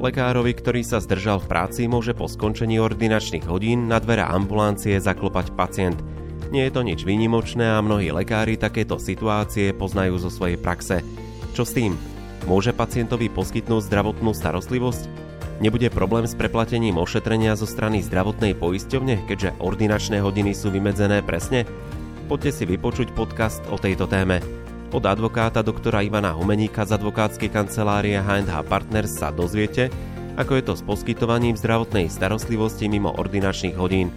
Lekárovi, ktorý sa zdržal v práci, môže po skončení ordinačných hodín na dvere ambulancie zaklopať pacient. Nie je to nič výnimočné a mnohí lekári takéto situácie poznajú zo svojej praxe. Čo s tým? Môže pacientovi poskytnúť zdravotnú starostlivosť? Nebude problém s preplatením ošetrenia zo strany zdravotnej poisťovne, keďže ordinačné hodiny sú vymedzené presne? Poďte si vypočuť podcast o tejto téme. Od advokáta doktora Ivana Humeníka z advokátskej kancelárie H&H Partners sa dozviete, ako je to s poskytovaním zdravotnej starostlivosti mimo ordinačných hodín.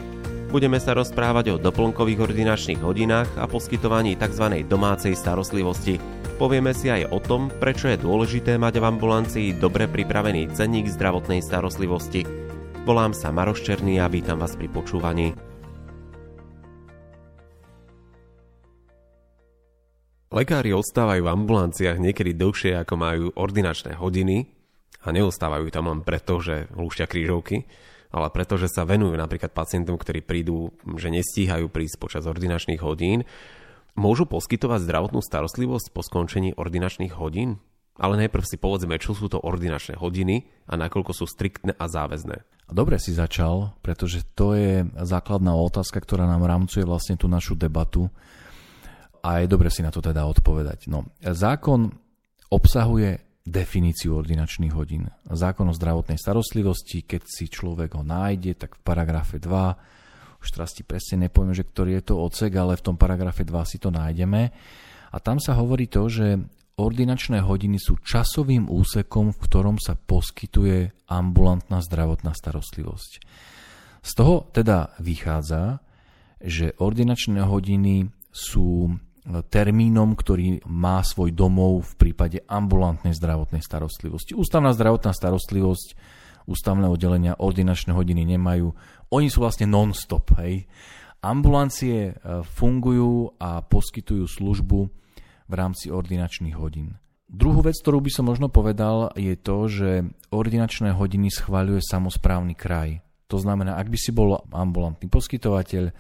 Budeme sa rozprávať o doplnkových ordinačných hodinách a poskytovaní tzv. domácej starostlivosti. Povieme si aj o tom, prečo je dôležité mať v ambulancii dobre pripravený cenník zdravotnej starostlivosti. Volám sa Maroš Černý a vítam vás pri počúvaní. Lekári ostávajú v ambulanciách niekedy dlhšie ako majú ordinačné hodiny a neostávajú tam len preto, že lúšťa krížovky, ale preto, že sa venujú napríklad pacientom, ktorí prídu, že nestíhajú prísť počas ordinačných hodín. Môžu poskytovať zdravotnú starostlivosť po skončení ordinačných hodín? Ale najprv si povedzme, čo sú to ordinačné hodiny a nakoľko sú striktné a záväzné. Dobre si začal, pretože to je základná otázka, ktorá nám rámcuje vlastne tú našu debatu a je dobre si na to teda odpovedať. No, zákon obsahuje definíciu ordinačných hodín. Zákon o zdravotnej starostlivosti, keď si človek ho nájde, tak v paragrafe 2, už teraz ti presne nepoviem, že ktorý je to odsek, ale v tom paragrafe 2 si to nájdeme. A tam sa hovorí to, že ordinačné hodiny sú časovým úsekom, v ktorom sa poskytuje ambulantná zdravotná starostlivosť. Z toho teda vychádza, že ordinačné hodiny sú termínom, ktorý má svoj domov v prípade ambulantnej zdravotnej starostlivosti. Ústavná zdravotná starostlivosť, ústavné oddelenia, ordinačné hodiny nemajú. Oni sú vlastne non-stop. Hej. Ambulancie e, fungujú a poskytujú službu v rámci ordinačných hodín. Druhú vec, ktorú by som možno povedal, je to, že ordinačné hodiny schváľuje samozprávny kraj. To znamená, ak by si bol ambulantný poskytovateľ,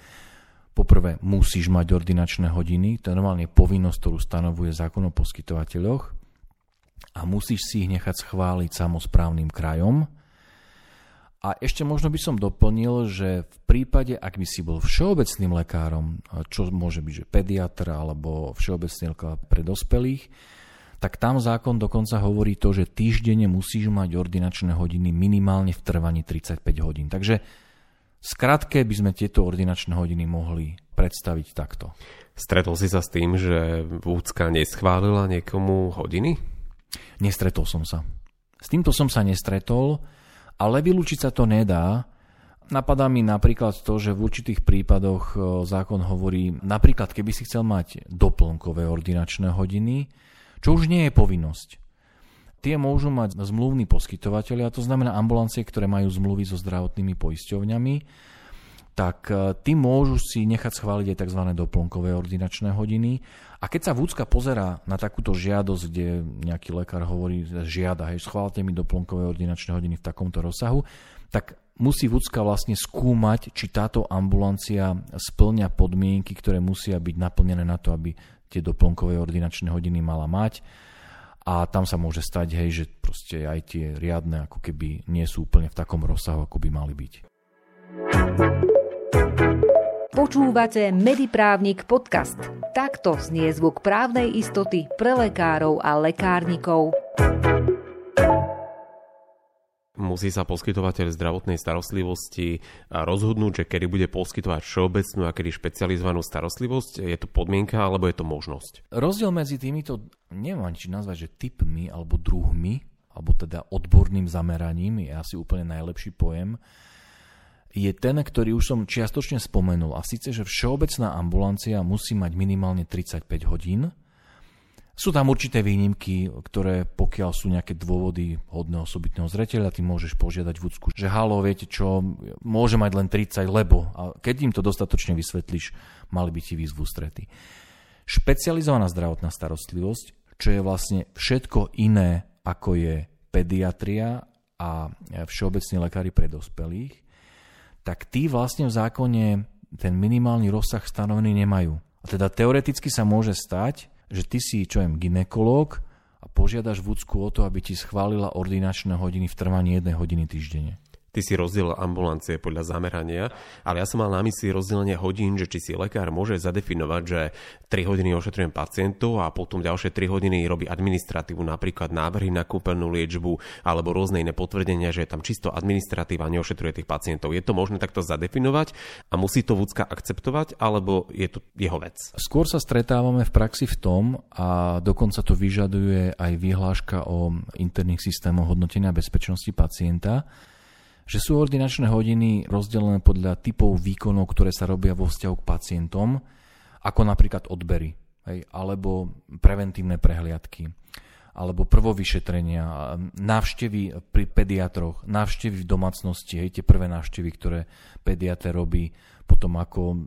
Poprvé, musíš mať ordinačné hodiny, to je normálne povinnosť, ktorú stanovuje zákon o poskytovateľoch a musíš si ich nechať schváliť samozprávnym krajom. A ešte možno by som doplnil, že v prípade, ak by si bol všeobecným lekárom, čo môže byť, že pediatr alebo všeobecný lekár pre dospelých, tak tam zákon dokonca hovorí to, že týždenne musíš mať ordinačné hodiny minimálne v trvaní 35 hodín. Takže Skratke by sme tieto ordinačné hodiny mohli predstaviť takto. Stretol si sa s tým, že Vúcka neschválila niekomu hodiny? Nestretol som sa. S týmto som sa nestretol, ale vylúčiť sa to nedá. Napadá mi napríklad to, že v určitých prípadoch e, zákon hovorí, napríklad keby si chcel mať doplnkové ordinačné hodiny, čo už nie je povinnosť tie môžu mať zmluvní poskytovateľia, to znamená ambulancie, ktoré majú zmluvy so zdravotnými poisťovňami, tak e, tí môžu si nechať schváliť aj tzv. doplnkové ordinačné hodiny. A keď sa Vúcka pozera na takúto žiadosť, kde nejaký lekár hovorí, žiada, hej, schválte mi doplnkové ordinačné hodiny v takomto rozsahu, tak musí Vúcka vlastne skúmať, či táto ambulancia splňa podmienky, ktoré musia byť naplnené na to, aby tie doplnkové ordinačné hodiny mala mať a tam sa môže stať, hej, že proste aj tie riadne ako keby nie sú úplne v takom rozsahu, ako by mali byť. Počúvate Mediprávnik podcast. Takto znie zvuk právnej istoty pre lekárov a lekárnikov. Musí sa poskytovateľ zdravotnej starostlivosti rozhodnúť, že kedy bude poskytovať všeobecnú a kedy špecializovanú starostlivosť. Je to podmienka alebo je to možnosť? Rozdiel medzi týmito, neviem či nazvať, že typmi alebo druhmi, alebo teda odborným zameraním, je asi úplne najlepší pojem, je ten, ktorý už som čiastočne spomenul. A síce, že všeobecná ambulancia musí mať minimálne 35 hodín, sú tam určité výnimky, ktoré pokiaľ sú nejaké dôvody hodné osobitného zreteľa, ty môžeš požiadať v úcku, že halo, viete čo, môže mať len 30, lebo a keď im to dostatočne vysvetlíš, mali by ti výzvu strety. Špecializovaná zdravotná starostlivosť, čo je vlastne všetko iné, ako je pediatria a všeobecní lekári pre dospelých, tak tí vlastne v zákone ten minimálny rozsah stanovený nemajú. A teda teoreticky sa môže stať, že ty si, čo viem, ginekolog a požiadaš vúcku o to, aby ti schválila ordinačné hodiny v trvaní jednej hodiny týždenne ty si rozdiel ambulancie podľa zamerania, ale ja som mal na mysli rozdelenie hodín, že či si lekár môže zadefinovať, že 3 hodiny ošetrujem pacientov a potom ďalšie 3 hodiny robí administratívu, napríklad návrhy na kúpenú liečbu alebo rôzne iné potvrdenia, že je tam čisto administratíva, neošetruje tých pacientov. Je to možné takto zadefinovať a musí to vúcka akceptovať, alebo je to jeho vec? Skôr sa stretávame v praxi v tom a dokonca to vyžaduje aj vyhláška o interných systémoch hodnotenia bezpečnosti pacienta, že sú ordinačné hodiny rozdelené podľa typov výkonov, ktoré sa robia vo vzťahu k pacientom, ako napríklad odbery, hej, alebo preventívne prehliadky, alebo prvovyšetrenia, návštevy pri pediatroch, návštevy v domácnosti, hej, tie prvé návštevy, ktoré pediatr robí potom, ako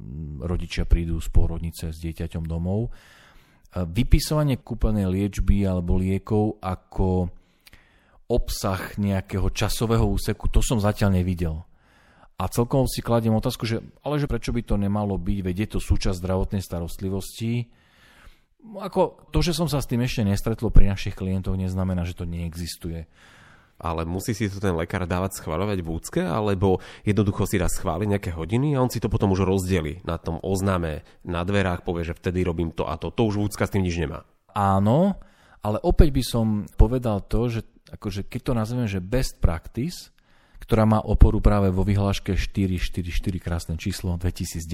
rodičia prídu z pôrodnice s dieťaťom domov. Vypisovanie kúpenej liečby alebo liekov ako obsah nejakého časového úseku, to som zatiaľ nevidel. A celkom si kladiem otázku, že ale že prečo by to nemalo byť, veď je to súčasť zdravotnej starostlivosti. Ako to, že som sa s tým ešte nestretol pri našich klientoch, neznamená, že to neexistuje. Ale musí si to ten lekár dávať schváľovať v úcke, alebo jednoducho si dá schváliť nejaké hodiny a on si to potom už rozdeli na tom oznáme na dverách, povie, že vtedy robím to a to. To už vúcka s tým nič nemá. Áno, ale opäť by som povedal to, že akože keď to nazveme, že best practice, ktorá má oporu práve vo vyhláške 444 krásne číslo 2019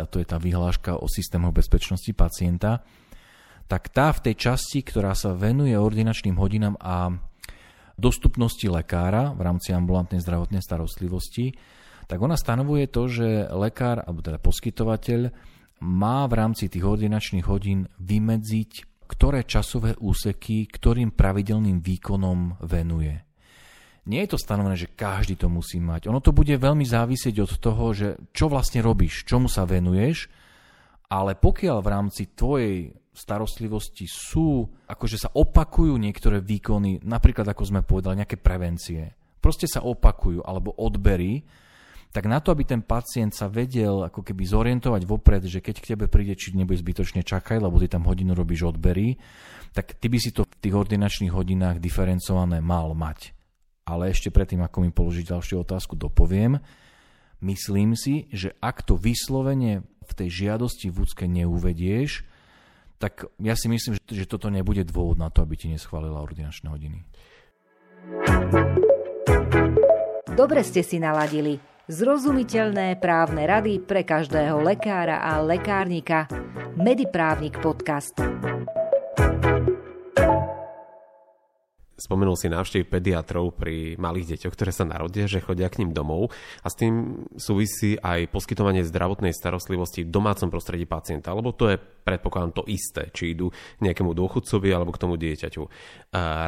a to je tá vyhláška o systémoch bezpečnosti pacienta, tak tá v tej časti, ktorá sa venuje ordinačným hodinám a dostupnosti lekára v rámci ambulantnej zdravotnej starostlivosti, tak ona stanovuje to, že lekár, alebo teda poskytovateľ, má v rámci tých ordinačných hodín vymedziť ktoré časové úseky ktorým pravidelným výkonom venuje. Nie je to stanovené, že každý to musí mať. Ono to bude veľmi závisieť od toho, že čo vlastne robíš, čomu sa venuješ, ale pokiaľ v rámci tvojej starostlivosti sú, akože sa opakujú niektoré výkony, napríklad ako sme povedali, nejaké prevencie, proste sa opakujú, alebo odbery, tak na to, aby ten pacient sa vedel ako keby zorientovať vopred, že keď k tebe príde, či nebude zbytočne čakať, lebo ty tam hodinu robíš odbery, tak ty by si to v tých ordinačných hodinách diferencované mal mať. Ale ešte predtým, ako mi položiť ďalšiu otázku, dopoviem. Myslím si, že ak to vyslovene v tej žiadosti v úcke neuvedieš, tak ja si myslím, že, toto nebude dôvod na to, aby ti neschválila ordinačné hodiny. Dobre ste si naladili. Zrozumiteľné právne rady pre každého lekára a lekárnika. Mediprávnik podcast. Spomenul si návštevy pediatrov pri malých deťoch, ktoré sa narodia, že chodia k ním domov a s tým súvisí aj poskytovanie zdravotnej starostlivosti v domácom prostredí pacienta, lebo to je predpokladám to isté, či idú nejakému dôchodcovi alebo k tomu dieťaťu.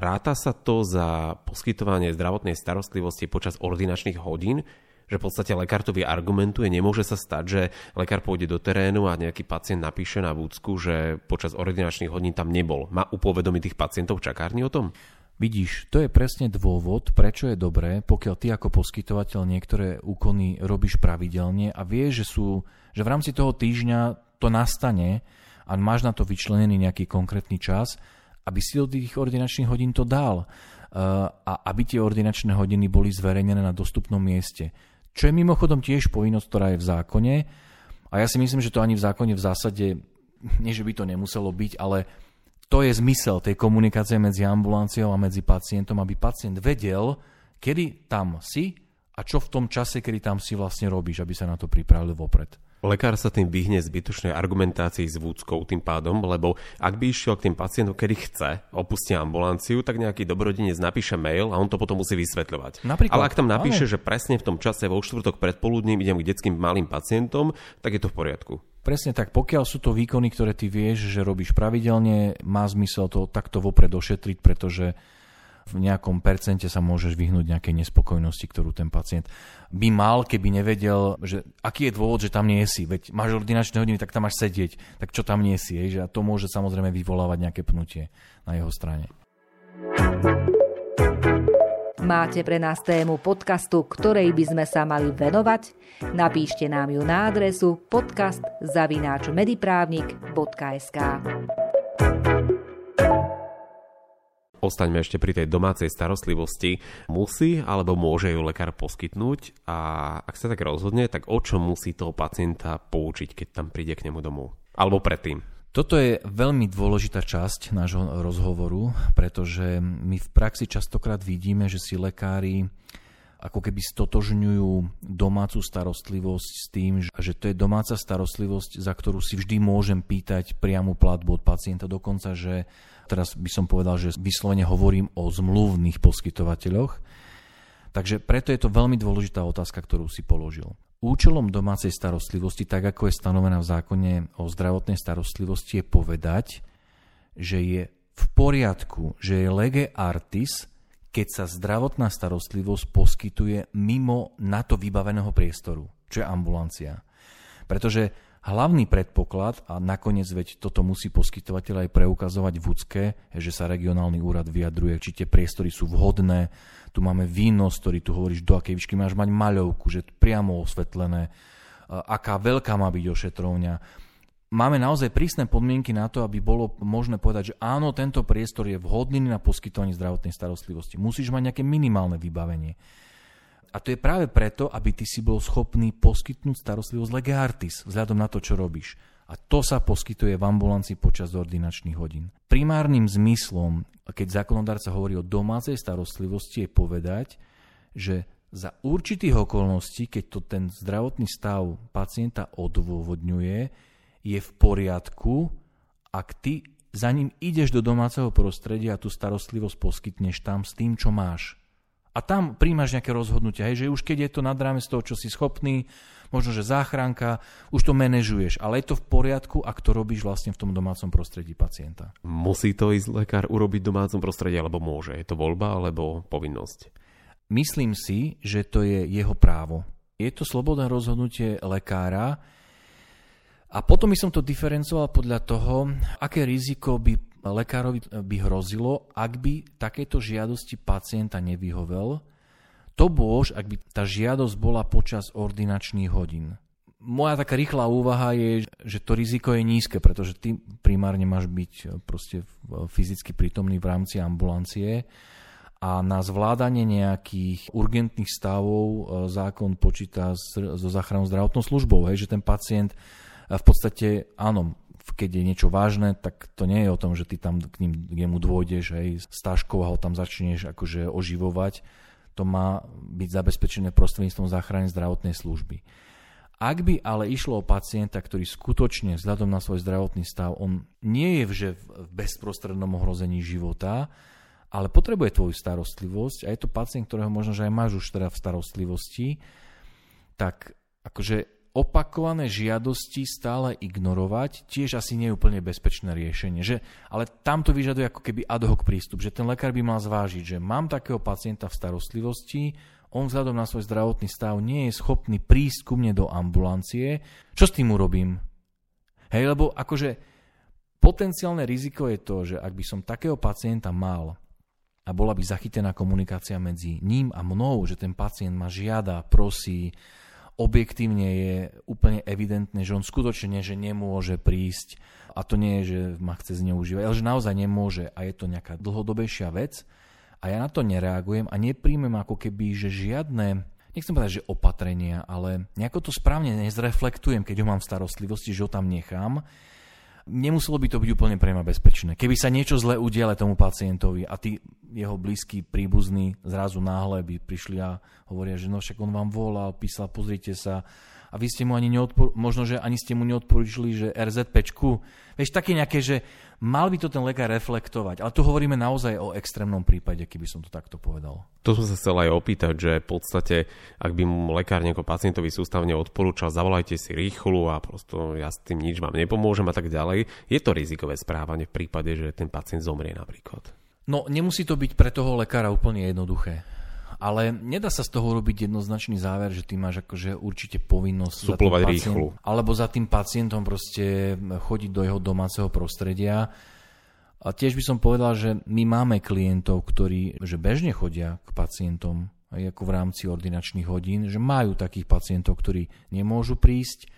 Ráta sa to za poskytovanie zdravotnej starostlivosti počas ordinačných hodín, že v podstate lekár to vyargumentuje. Nemôže sa stať, že lekár pôjde do terénu a nejaký pacient napíše na vúcku, že počas ordinačných hodín tam nebol. Má upovedomiť tých pacientov čakárni o tom? Vidíš, to je presne dôvod, prečo je dobré, pokiaľ ty ako poskytovateľ niektoré úkony robíš pravidelne a vieš, že, sú, že v rámci toho týždňa to nastane a máš na to vyčlenený nejaký konkrétny čas, aby si do tých ordinačných hodín to dal uh, a aby tie ordinačné hodiny boli zverejnené na dostupnom mieste. Čo je mimochodom tiež povinnosť, ktorá je v zákone. A ja si myslím, že to ani v zákone v zásade, nie že by to nemuselo byť, ale to je zmysel tej komunikácie medzi ambulanciou a medzi pacientom, aby pacient vedel, kedy tam si a čo v tom čase, kedy tam si vlastne robíš, aby sa na to pripravil vopred. Lekár sa tým vyhne zbytočnej argumentácii s vúckou tým pádom, lebo ak by išiel k tým pacientom, kedy chce, opustí ambulanciu, tak nejaký dobrodinec napíše mail a on to potom musí vysvetľovať. Napríklad, Ale ak tam napíše, áno. že presne v tom čase vo štvrtok predpoludním idem k detským malým pacientom, tak je to v poriadku. Presne tak, pokiaľ sú to výkony, ktoré ty vieš, že robíš pravidelne, má zmysel to takto vopred ošetriť, pretože v nejakom percente sa môžeš vyhnúť nejakej nespokojnosti, ktorú ten pacient by mal, keby nevedel, že aký je dôvod, že tam nie si. Veď máš ordinačné hodiny, tak tam máš sedieť. Tak čo tam nie si? Že a to môže samozrejme vyvolávať nejaké pnutie na jeho strane. Máte pre nás tému podcastu, ktorej by sme sa mali venovať? Napíšte nám ju na adresu podcast.mediprávnik.sk ostaňme ešte pri tej domácej starostlivosti. Musí alebo môže ju lekár poskytnúť a ak sa tak rozhodne, tak o čo musí toho pacienta poučiť, keď tam príde k nemu domov? Alebo predtým? Toto je veľmi dôležitá časť nášho rozhovoru, pretože my v praxi častokrát vidíme, že si lekári ako keby stotožňujú domácu starostlivosť s tým, že to je domáca starostlivosť, za ktorú si vždy môžem pýtať priamu platbu od pacienta. Dokonca, že teraz by som povedal, že vyslovene hovorím o zmluvných poskytovateľoch. Takže preto je to veľmi dôležitá otázka, ktorú si položil. Účelom domácej starostlivosti, tak ako je stanovená v zákone o zdravotnej starostlivosti, je povedať, že je v poriadku, že je lege artis, keď sa zdravotná starostlivosť poskytuje mimo na to vybaveného priestoru, čo je ambulancia. Pretože hlavný predpoklad, a nakoniec veď toto musí poskytovateľ aj preukazovať v úcke, že sa regionálny úrad vyjadruje, či tie priestory sú vhodné, tu máme výnos, ktorý tu hovoríš, do akej výšky máš mať maľovku, že priamo osvetlené, aká veľká má byť ošetrovňa. Máme naozaj prísne podmienky na to, aby bolo možné povedať, že áno, tento priestor je vhodný na poskytovanie zdravotnej starostlivosti. Musíš mať nejaké minimálne vybavenie. A to je práve preto, aby ty si bol schopný poskytnúť starostlivosť lege artis, vzhľadom na to, čo robíš. A to sa poskytuje v ambulancii počas ordinačných hodín. Primárnym zmyslom, keď zákonodárca hovorí o domácej starostlivosti, je povedať, že za určitých okolností, keď to ten zdravotný stav pacienta odôvodňuje, je v poriadku, ak ty za ním ideš do domáceho prostredia a tú starostlivosť poskytneš tam s tým, čo máš. A tam príjmaš nejaké rozhodnutia, hej, že už keď je to nad rámec toho, čo si schopný, možno, že záchranka, už to manažuješ, ale je to v poriadku, ak to robíš vlastne v tom domácom prostredí pacienta. Musí to ísť lekár urobiť v domácom prostredí, alebo môže? Je to voľba alebo povinnosť? Myslím si, že to je jeho právo. Je to slobodné rozhodnutie lekára a potom by som to diferencoval podľa toho, aké riziko by lekárovi by hrozilo, ak by takéto žiadosti pacienta nevyhovel, to bôž, ak by tá žiadosť bola počas ordinačných hodín. Moja taká rýchla úvaha je, že to riziko je nízke, pretože ty primárne máš byť eh, proste fyzicky prítomný v rámci ambulancie a na zvládanie nejakých urgentných stavov eh, zákon počíta so záchrannou zdravotnou službou, hej, že ten pacient eh, v podstate, áno, keď je niečo vážne, tak to nie je o tom, že ty tam k, ním, k nemu dôjdeš, hej, s taškou a ho tam začneš akože oživovať, to má byť zabezpečené prostredníctvom záchrany zdravotnej služby. Ak by ale išlo o pacienta, ktorý skutočne vzhľadom na svoj zdravotný stav, on nie je že v bezprostrednom ohrození života, ale potrebuje tvoju starostlivosť a je to pacient, ktorého možno, že aj máš už teda v starostlivosti, tak akože opakované žiadosti stále ignorovať tiež asi nie je úplne bezpečné riešenie. Že, ale tam to vyžaduje ako keby ad hoc prístup, že ten lekár by mal zvážiť, že mám takého pacienta v starostlivosti, on vzhľadom na svoj zdravotný stav nie je schopný prísť ku mne do ambulancie, čo s tým urobím? Hej, lebo akože potenciálne riziko je to, že ak by som takého pacienta mal a bola by zachytená komunikácia medzi ním a mnou, že ten pacient ma žiada, prosí, objektívne je úplne evidentné, že on skutočne že nemôže prísť. A to nie je, že ma chce zneužívať, ale že naozaj nemôže. A je to nejaká dlhodobejšia vec. A ja na to nereagujem a nepríjmem ako keby, že žiadne nechcem povedať, že opatrenia, ale nejako to správne nezreflektujem, keď ho mám v starostlivosti, že ho tam nechám nemuselo by to byť úplne pre mňa bezpečné. Keby sa niečo zle udiale tomu pacientovi a tí jeho blízky príbuzní zrazu náhle by prišli a hovoria, že no však on vám volal, písal, pozrite sa, a vy ste mu ani neodpor- možno, že ani ste mu neodporúčili, že RZPčku. Vieš, také nejaké, že mal by to ten lekár reflektovať. Ale tu hovoríme naozaj o extrémnom prípade, keby som to takto povedal. To som sa chcel aj opýtať, že v podstate, ak by mu lekár nieko pacientovi sústavne odporúčal, zavolajte si rýchlu a prosto ja s tým nič vám nepomôžem a tak ďalej, je to rizikové správanie v prípade, že ten pacient zomrie napríklad. No, nemusí to byť pre toho lekára úplne jednoduché. Ale nedá sa z toho robiť jednoznačný záver, že ty máš akože určite povinnosť Suplovať rýchlu. alebo za tým pacientom proste chodiť do jeho domáceho prostredia. A tiež by som povedal, že my máme klientov, ktorí že bežne chodia k pacientom aj ako v rámci ordinačných hodín, že majú takých pacientov, ktorí nemôžu prísť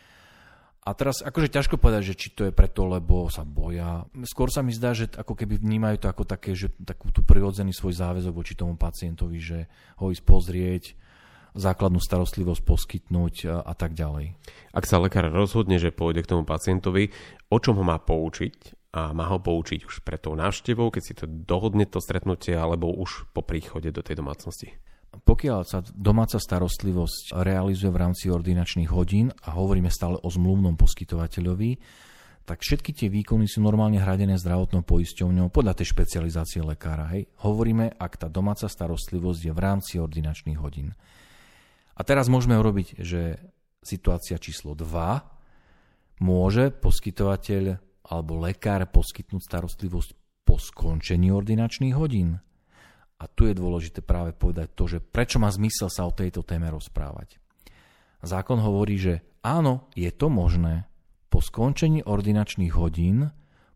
A teraz akože ťažko povedať, že či to je preto, lebo sa boja. Skôr sa mi zdá, že ako keby vnímajú to ako také, že takú tú prirodzený svoj záväzok voči tomu pacientovi, že ho ísť pozrieť, základnú starostlivosť poskytnúť a, a tak ďalej. Ak sa lekár rozhodne, že pôjde k tomu pacientovi, o čom ho má poučiť a má ho poučiť už pred tou návštevou, keď si to dohodne to stretnutie, alebo už po príchode do tej domácnosti? Pokiaľ sa domáca starostlivosť realizuje v rámci ordinačných hodín a hovoríme stále o zmluvnom poskytovateľovi, tak všetky tie výkony sú normálne hradené zdravotnou poisťovňou podľa tej špecializácie lekára. Hej. Hovoríme, ak tá domáca starostlivosť je v rámci ordinačných hodín. A teraz môžeme urobiť, že situácia číslo 2 môže poskytovateľ alebo lekár poskytnúť starostlivosť po skončení ordinačných hodín. A tu je dôležité práve povedať to, že prečo má zmysel sa o tejto téme rozprávať. Zákon hovorí, že áno, je to možné. Po skončení ordinačných hodín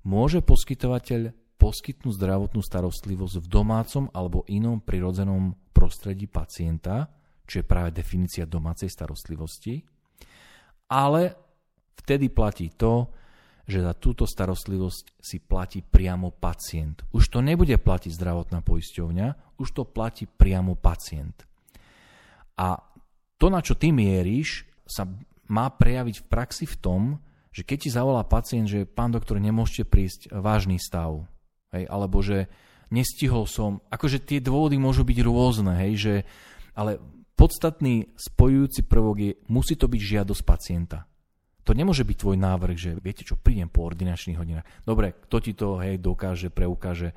môže poskytovateľ poskytnúť zdravotnú starostlivosť v domácom alebo inom prirodzenom prostredí pacienta, čo je práve definícia domácej starostlivosti, ale vtedy platí to, že za túto starostlivosť si platí priamo pacient. Už to nebude platiť zdravotná poisťovňa, už to platí priamo pacient. A to, na čo ty mieríš, sa má prejaviť v praxi v tom, že keď ti zavolá pacient, že pán doktor, nemôžete prísť, vážny stav, hej, alebo že nestihol som, akože tie dôvody môžu byť rôzne, hej, že, ale podstatný spojujúci prvok je, musí to byť žiadosť pacienta. To nemôže byť tvoj návrh, že viete čo, prídem po ordinačných hodinách. Dobre, kto ti to hej, dokáže, preukáže,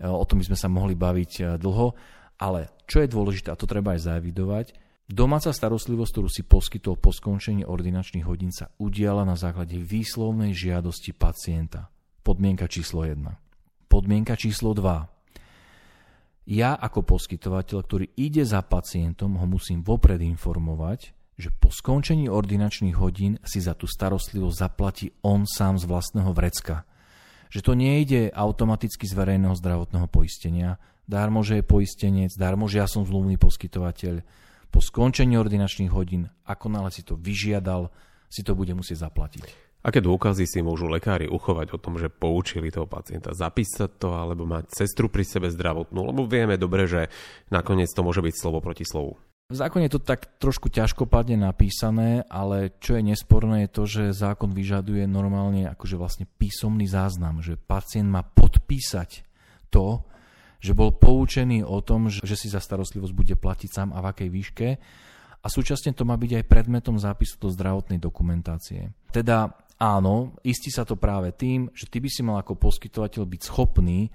e, o tom by sme sa mohli baviť e, dlho, ale čo je dôležité, a to treba aj zaevidovať, domáca starostlivosť, ktorú si poskytol po skončení ordinačných hodín, sa udiala na základe výslovnej žiadosti pacienta. Podmienka číslo 1. Podmienka číslo 2. Ja ako poskytovateľ, ktorý ide za pacientom, ho musím vopred informovať, že po skončení ordinačných hodín si za tú starostlivosť zaplatí on sám z vlastného vrecka. Že to nejde automaticky z verejného zdravotného poistenia, darmo, že je poistenec, darmo, že ja som zlúvny poskytovateľ. Po skončení ordinačných hodín, ako nále si to vyžiadal, si to bude musieť zaplatiť. Aké dôkazy si môžu lekári uchovať o tom, že poučili toho pacienta? Zapísať to alebo mať sestru pri sebe zdravotnú? Lebo vieme dobre, že nakoniec to môže byť slovo proti slovu. V zákone je to tak trošku ťažkopadne napísané, ale čo je nesporné je to, že zákon vyžaduje normálne akože vlastne písomný záznam, že pacient má podpísať to, že bol poučený o tom, že si za starostlivosť bude platiť sám a v akej výške a súčasne to má byť aj predmetom zápisu do zdravotnej dokumentácie. Teda áno, istí sa to práve tým, že ty by si mal ako poskytovateľ byť schopný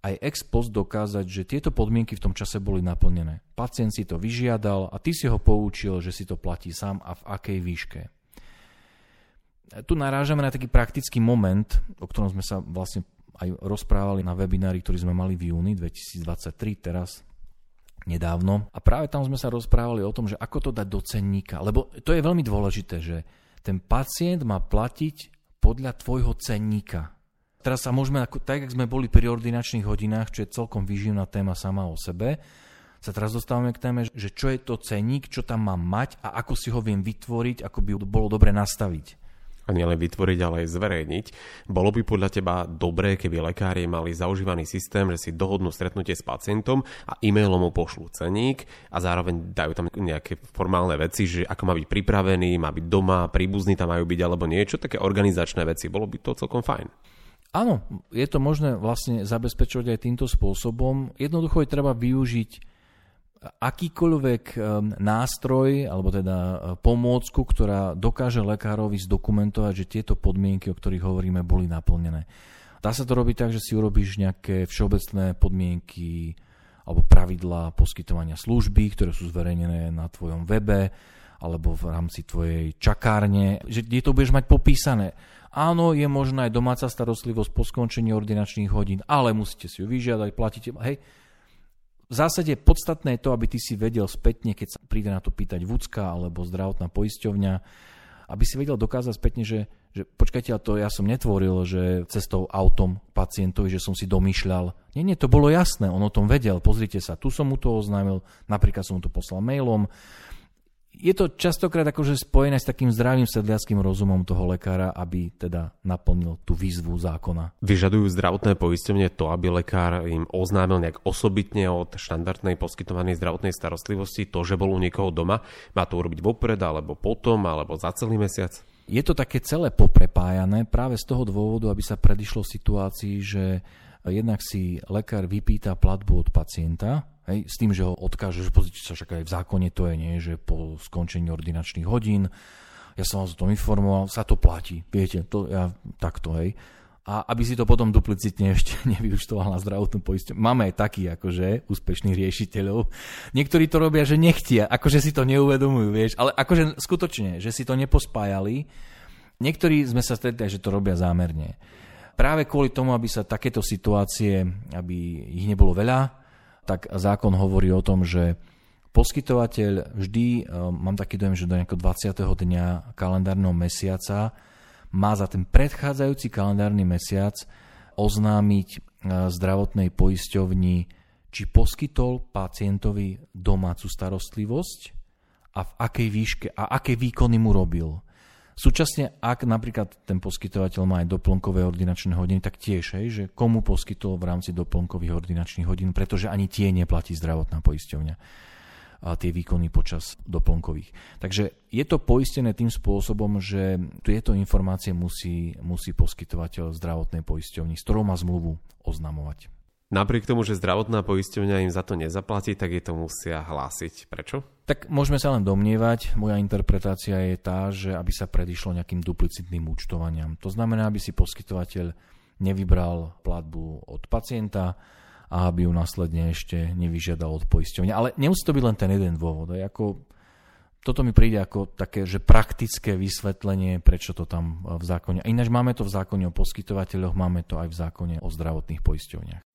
aj ex post dokázať, že tieto podmienky v tom čase boli naplnené. Pacient si to vyžiadal a ty si ho poučil, že si to platí sám a v akej výške. Tu narážame na taký praktický moment, o ktorom sme sa vlastne aj rozprávali na webinári, ktorý sme mali v júni 2023, teraz nedávno. A práve tam sme sa rozprávali o tom, že ako to dať do cenníka. Lebo to je veľmi dôležité, že ten pacient má platiť podľa tvojho cenníka. Teraz sa môžeme, tak jak sme boli pri ordinačných hodinách, čo je celkom vyživná téma sama o sebe, sa teraz dostávame k téme, že čo je to ceník, čo tam mám mať a ako si ho viem vytvoriť, ako by bolo dobre nastaviť a nielen vytvoriť, ale aj zverejniť. Bolo by podľa teba dobré, keby lekári mali zaužívaný systém, že si dohodnú stretnutie s pacientom a e-mailom mu pošlú ceník a zároveň dajú tam nejaké formálne veci, že ako má byť pripravený, má byť doma, príbuzní tam majú byť alebo niečo, také organizačné veci. Bolo by to celkom fajn. Áno, je to možné vlastne zabezpečovať aj týmto spôsobom. Jednoducho je treba využiť akýkoľvek ehm, nástroj alebo teda e, pomôcku, ktorá dokáže lekárovi zdokumentovať, že tieto podmienky, o ktorých hovoríme, boli naplnené. Dá sa to robiť tak, že si urobíš nejaké všeobecné podmienky alebo pravidlá poskytovania služby, ktoré sú zverejnené na tvojom webe alebo v rámci tvojej čakárne, že kde to budeš mať popísané. Áno, je možná aj domáca starostlivosť po skončení ordinačných hodín, ale musíte si ju vyžiadať, platíte. Hej. V zásade podstatné je to, aby ty si vedel spätne, keď sa príde na to pýtať vúcka alebo zdravotná poisťovňa, aby si vedel dokázať spätne, že, že počkajte, to ja som netvoril, že cestou autom pacientovi, že som si domýšľal. Nie, nie, to bolo jasné, on o tom vedel, pozrite sa, tu som mu to oznámil, napríklad som mu to poslal mailom, je to častokrát akože spojené s takým zdravým sedliackým rozumom toho lekára, aby teda naplnil tú výzvu zákona. Vyžadujú zdravotné poistenie to, aby lekár im oznámil nejak osobitne od štandardnej poskytovanej zdravotnej starostlivosti to, že bol u niekoho doma. Má to urobiť vopred, alebo potom, alebo za celý mesiac? Je to také celé poprepájané práve z toho dôvodu, aby sa predišlo situácii, že jednak si lekár vypýta platbu od pacienta, Hej, s tým, že ho odkáže, že pozrite sa, však aj v zákone to je, nie, že po skončení ordinačných hodín, ja som vás o tom informoval, sa to platí, viete, to ja takto, hej. A aby si to potom duplicitne ešte nevyučtoval na zdravotnú poisťovňu. Máme aj takých akože úspešných riešiteľov. Niektorí to robia, že nechtia, akože si to neuvedomujú, vieš, ale akože skutočne, že si to nepospájali. Niektorí sme sa stretli, že to robia zámerne. Práve kvôli tomu, aby sa takéto situácie, aby ich nebolo veľa, tak zákon hovorí o tom, že poskytovateľ vždy, e, mám taký dojem, že do nejakého 20. dňa kalendárneho mesiaca má za ten predchádzajúci kalendárny mesiac oznámiť e, zdravotnej poisťovni, či poskytol pacientovi domácu starostlivosť a v akej výške a aké výkony mu robil. Súčasne, ak napríklad ten poskytovateľ má aj doplnkové ordinačné hodiny, tak tiež, hej, že komu poskytol v rámci doplnkových ordinačných hodín, pretože ani tie neplatí zdravotná poisťovňa a tie výkony počas doplnkových. Takže je to poistené tým spôsobom, že tieto informácie musí, musí poskytovateľ zdravotnej poisťovni, s ktorou má zmluvu, oznamovať. Napriek tomu, že zdravotná poisťovňa im za to nezaplatí, tak je to musia hlásiť. Prečo? Tak môžeme sa len domnievať. Moja interpretácia je tá, že aby sa predišlo nejakým duplicitným účtovaniam. To znamená, aby si poskytovateľ nevybral platbu od pacienta a aby ju následne ešte nevyžiadal od poisťovne. Ale nemusí to byť len ten jeden dôvod. Ako, toto mi príde ako také, že praktické vysvetlenie, prečo to tam v zákone. Ináč máme to v zákone o poskytovateľoch, máme to aj v zákone o zdravotných poisťovniach.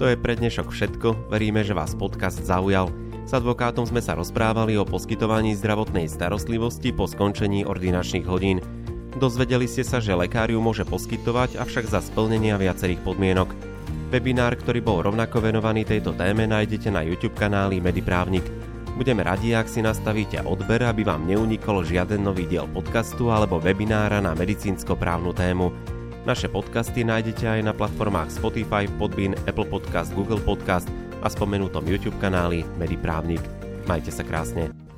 To je pre dnešok všetko, veríme, že vás podcast zaujal. S advokátom sme sa rozprávali o poskytovaní zdravotnej starostlivosti po skončení ordinačných hodín. Dozvedeli ste sa, že lekáriu môže poskytovať, avšak za splnenia viacerých podmienok. Webinár, ktorý bol rovnako venovaný tejto téme, nájdete na YouTube kanáli Mediprávnik. Budeme radi, ak si nastavíte odber, aby vám neunikol žiaden nový diel podcastu alebo webinára na medicínsko-právnu tému. Naše podcasty nájdete aj na platformách Spotify, Podbean, Apple Podcast, Google Podcast a spomenutom YouTube kanáli Mediprávnik. Majte sa krásne.